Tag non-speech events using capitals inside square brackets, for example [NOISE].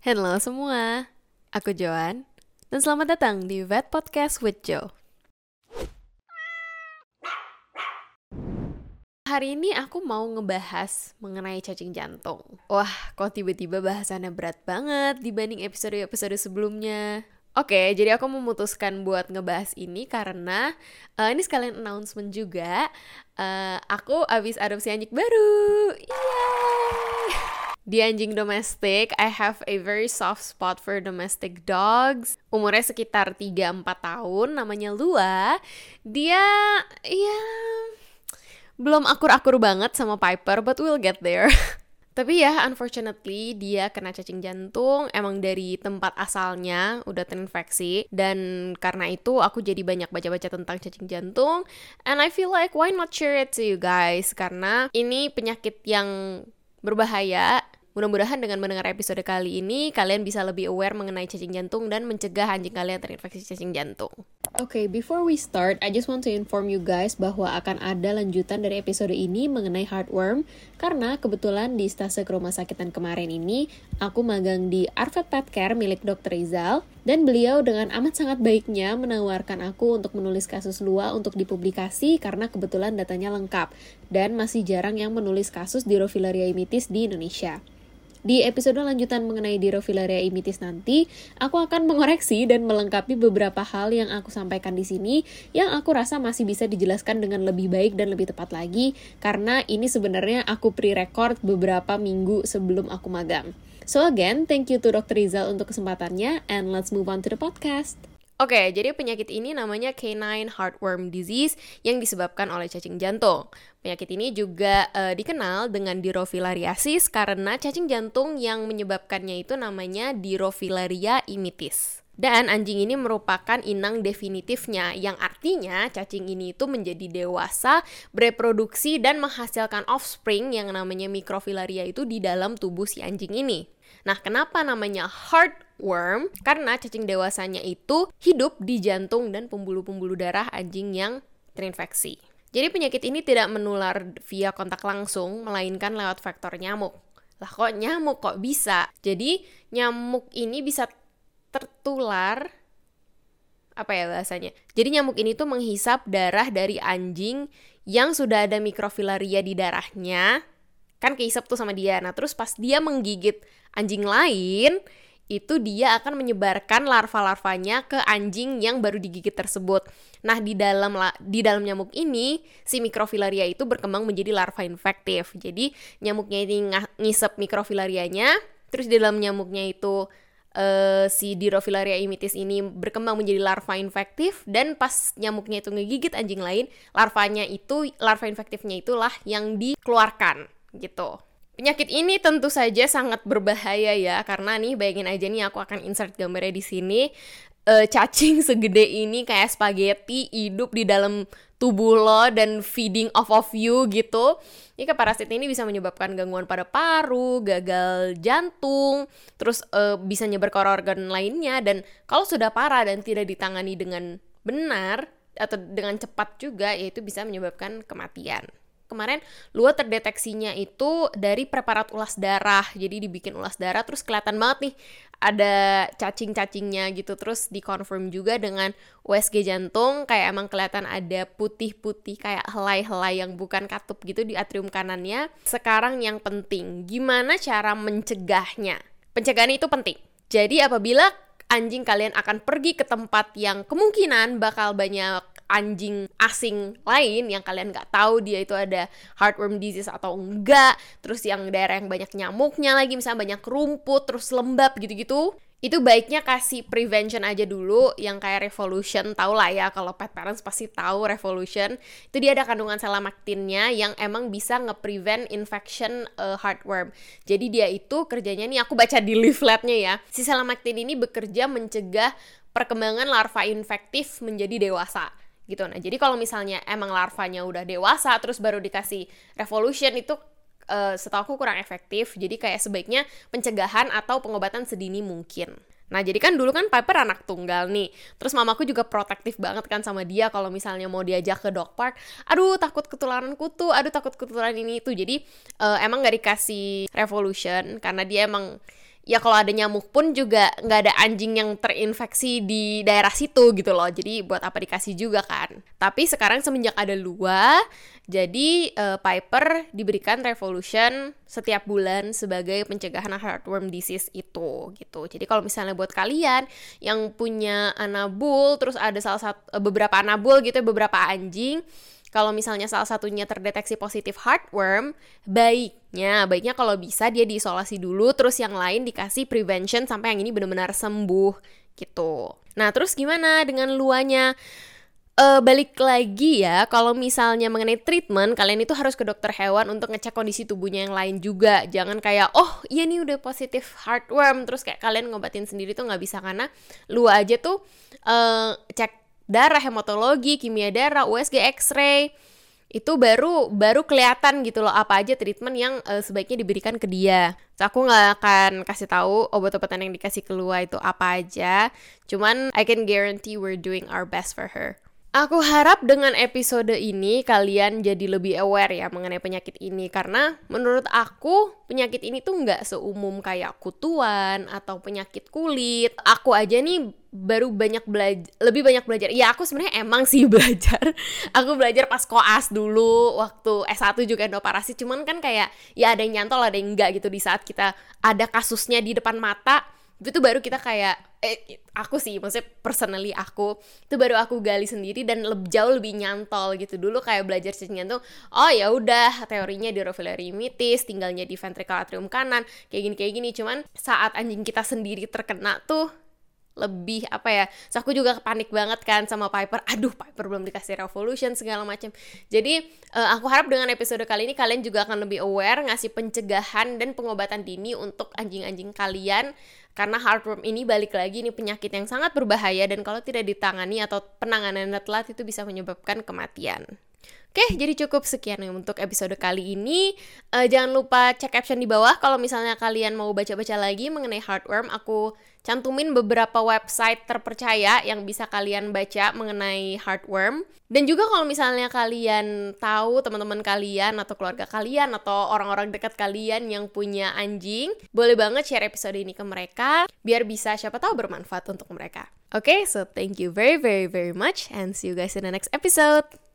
Halo semua, aku Joan, dan selamat datang di Vet Podcast with Joe. Hari ini aku mau ngebahas mengenai cacing jantung. Wah, kok tiba-tiba bahasannya berat banget dibanding episode-episode sebelumnya. Oke, jadi aku memutuskan buat ngebahas ini karena uh, ini sekalian announcement juga. Uh, aku abis adopsi anjing baru. Yeay! Di anjing domestik, I have a very soft spot for domestic dogs. Umurnya sekitar 3-4 tahun, namanya Lua. Dia, ya, belum akur-akur banget sama Piper, but we'll get there. [LAUGHS] Tapi ya, unfortunately dia kena cacing jantung, emang dari tempat asalnya udah terinfeksi. Dan karena itu aku jadi banyak baca-baca tentang cacing jantung. And I feel like why not share it to you guys? Karena ini penyakit yang berbahaya Mudah-mudahan dengan mendengar episode kali ini, kalian bisa lebih aware mengenai cacing jantung dan mencegah anjing kalian terinfeksi cacing jantung. Oke, okay, before we start, I just want to inform you guys bahwa akan ada lanjutan dari episode ini mengenai heartworm, karena kebetulan di stase rumah sakitan kemarin ini, aku magang di Arvet Pet Care milik Dr. Rizal, dan beliau dengan amat sangat baiknya menawarkan aku untuk menulis kasus Lua untuk dipublikasi karena kebetulan datanya lengkap, dan masih jarang yang menulis kasus imitis di Indonesia. Di episode lanjutan mengenai Dirofilaria imitis nanti, aku akan mengoreksi dan melengkapi beberapa hal yang aku sampaikan di sini yang aku rasa masih bisa dijelaskan dengan lebih baik dan lebih tepat lagi karena ini sebenarnya aku pre-record beberapa minggu sebelum aku magang. So again, thank you to Dr. Rizal untuk kesempatannya and let's move on to the podcast. Oke, jadi penyakit ini namanya canine heartworm disease yang disebabkan oleh cacing jantung. Penyakit ini juga uh, dikenal dengan dirofilariasis karena cacing jantung yang menyebabkannya itu namanya dirofilaria imitis. Dan anjing ini merupakan inang definitifnya, yang artinya cacing ini itu menjadi dewasa, bereproduksi, dan menghasilkan offspring yang namanya mikrofilaria itu di dalam tubuh si anjing ini. Nah, kenapa namanya heartworm? Karena cacing dewasanya itu hidup di jantung dan pembuluh-pembuluh darah anjing yang terinfeksi. Jadi penyakit ini tidak menular via kontak langsung, melainkan lewat faktor nyamuk. Lah kok nyamuk kok bisa? Jadi nyamuk ini bisa tertular apa ya bahasanya? Jadi nyamuk ini tuh menghisap darah dari anjing yang sudah ada mikrofilaria di darahnya kan keisep tuh sama dia nah terus pas dia menggigit anjing lain itu dia akan menyebarkan larva-larvanya ke anjing yang baru digigit tersebut. Nah, di dalam di dalam nyamuk ini si mikrofilaria itu berkembang menjadi larva infektif. Jadi, nyamuknya ini ngisep mikrofilarianya, terus di dalam nyamuknya itu uh, si Dirofilaria imitis ini berkembang menjadi larva infektif dan pas nyamuknya itu ngegigit anjing lain, larvanya itu larva infektifnya itulah yang dikeluarkan gitu. Penyakit ini tentu saja sangat berbahaya ya karena nih bayangin aja nih aku akan insert gambarnya di sini e, cacing [LAUGHS] segede ini kayak spaghetti hidup di dalam tubuh lo dan feeding off of you gitu. Ini ke parasit ini bisa menyebabkan gangguan pada paru, gagal jantung, terus e, bisa nyebar ke organ lainnya dan kalau sudah parah dan tidak ditangani dengan benar atau dengan cepat juga yaitu bisa menyebabkan kematian kemarin luar terdeteksinya itu dari preparat ulas darah. Jadi dibikin ulas darah terus kelihatan banget nih ada cacing-cacingnya gitu. Terus dikonfirm juga dengan USG jantung kayak emang kelihatan ada putih-putih kayak helai-helai yang bukan katup gitu di atrium kanannya. Sekarang yang penting gimana cara mencegahnya? Pencegahan itu penting. Jadi apabila anjing kalian akan pergi ke tempat yang kemungkinan bakal banyak anjing asing lain yang kalian nggak tahu dia itu ada heartworm disease atau enggak terus yang daerah yang banyak nyamuknya lagi misalnya banyak rumput terus lembab gitu-gitu itu baiknya kasih prevention aja dulu yang kayak revolution tau lah ya kalau pet parents pasti tahu revolution. Itu dia ada kandungan selamaktinnya yang emang bisa nge-prevent infection uh, heartworm. Jadi dia itu kerjanya nih aku baca di leafletnya ya si selamaktin ini bekerja mencegah perkembangan larva infektif menjadi dewasa gitu. Nah, jadi kalau misalnya emang larvanya udah dewasa terus baru dikasih revolution itu uh, setahu aku kurang efektif. Jadi kayak sebaiknya pencegahan atau pengobatan sedini mungkin. Nah, jadi kan dulu kan Piper anak tunggal nih. Terus mamaku juga protektif banget kan sama dia kalau misalnya mau diajak ke dog park. Aduh, takut ketularan kutu, aduh takut ketularan ini itu. Jadi uh, emang gak dikasih revolution karena dia emang ya kalau ada nyamuk pun juga nggak ada anjing yang terinfeksi di daerah situ gitu loh. Jadi buat apa dikasih juga kan. Tapi sekarang semenjak ada Lua jadi uh, Piper diberikan Revolution setiap bulan sebagai pencegahan heartworm disease itu gitu. Jadi kalau misalnya buat kalian yang punya anabul terus ada salah satu uh, beberapa anabul gitu beberapa anjing kalau misalnya salah satunya terdeteksi positif heartworm, baiknya, baiknya kalau bisa dia diisolasi dulu, terus yang lain dikasih prevention sampai yang ini benar-benar sembuh gitu. Nah, terus gimana dengan luanya? Uh, balik lagi ya, kalau misalnya mengenai treatment, kalian itu harus ke dokter hewan untuk ngecek kondisi tubuhnya yang lain juga. Jangan kayak, oh iya nih udah positif heartworm, terus kayak kalian ngobatin sendiri tuh nggak bisa karena lu aja tuh uh, cek darah, hematologi, kimia darah, USG, X-ray itu baru baru kelihatan gitu loh apa aja treatment yang uh, sebaiknya diberikan ke dia. So, aku nggak akan kasih tahu obat-obatan yang dikasih keluar itu apa aja. Cuman I can guarantee we're doing our best for her. Aku harap dengan episode ini kalian jadi lebih aware ya mengenai penyakit ini karena menurut aku penyakit ini tuh nggak seumum kayak kutuan atau penyakit kulit. Aku aja nih baru banyak belajar lebih banyak belajar. Ya aku sebenarnya emang sih [LAUGHS] belajar. aku belajar pas koas dulu waktu S1 juga endoparasit cuman kan kayak ya ada yang nyantol ada yang enggak gitu di saat kita ada kasusnya di depan mata itu baru kita kayak eh aku sih maksudnya personally aku itu baru aku gali sendiri dan lebih jauh lebih nyantol gitu. Dulu kayak belajar cacing jantung oh ya udah teorinya di mitis tinggalnya di ventricle atrium kanan kayak gini kayak gini. Cuman saat anjing kita sendiri terkena tuh lebih apa ya so aku juga panik banget kan sama Piper. Aduh Piper belum dikasih revolution segala macam jadi uh, aku harap dengan episode kali ini kalian juga akan lebih aware ngasih pencegahan dan pengobatan dini untuk anjing-anjing kalian. Karena heartworm ini balik lagi ini penyakit yang sangat berbahaya dan kalau tidak ditangani atau penanganan telat itu bisa menyebabkan kematian. Oke, jadi cukup sekian untuk episode kali ini. Uh, jangan lupa cek caption di bawah kalau misalnya kalian mau baca-baca lagi mengenai heartworm. Aku cantumin beberapa website terpercaya yang bisa kalian baca mengenai heartworm. Dan juga kalau misalnya kalian tahu teman-teman kalian atau keluarga kalian atau orang-orang dekat kalian yang punya anjing, boleh banget share episode ini ke mereka biar bisa siapa tahu bermanfaat untuk mereka. Oke, okay, so thank you very very very much and see you guys in the next episode.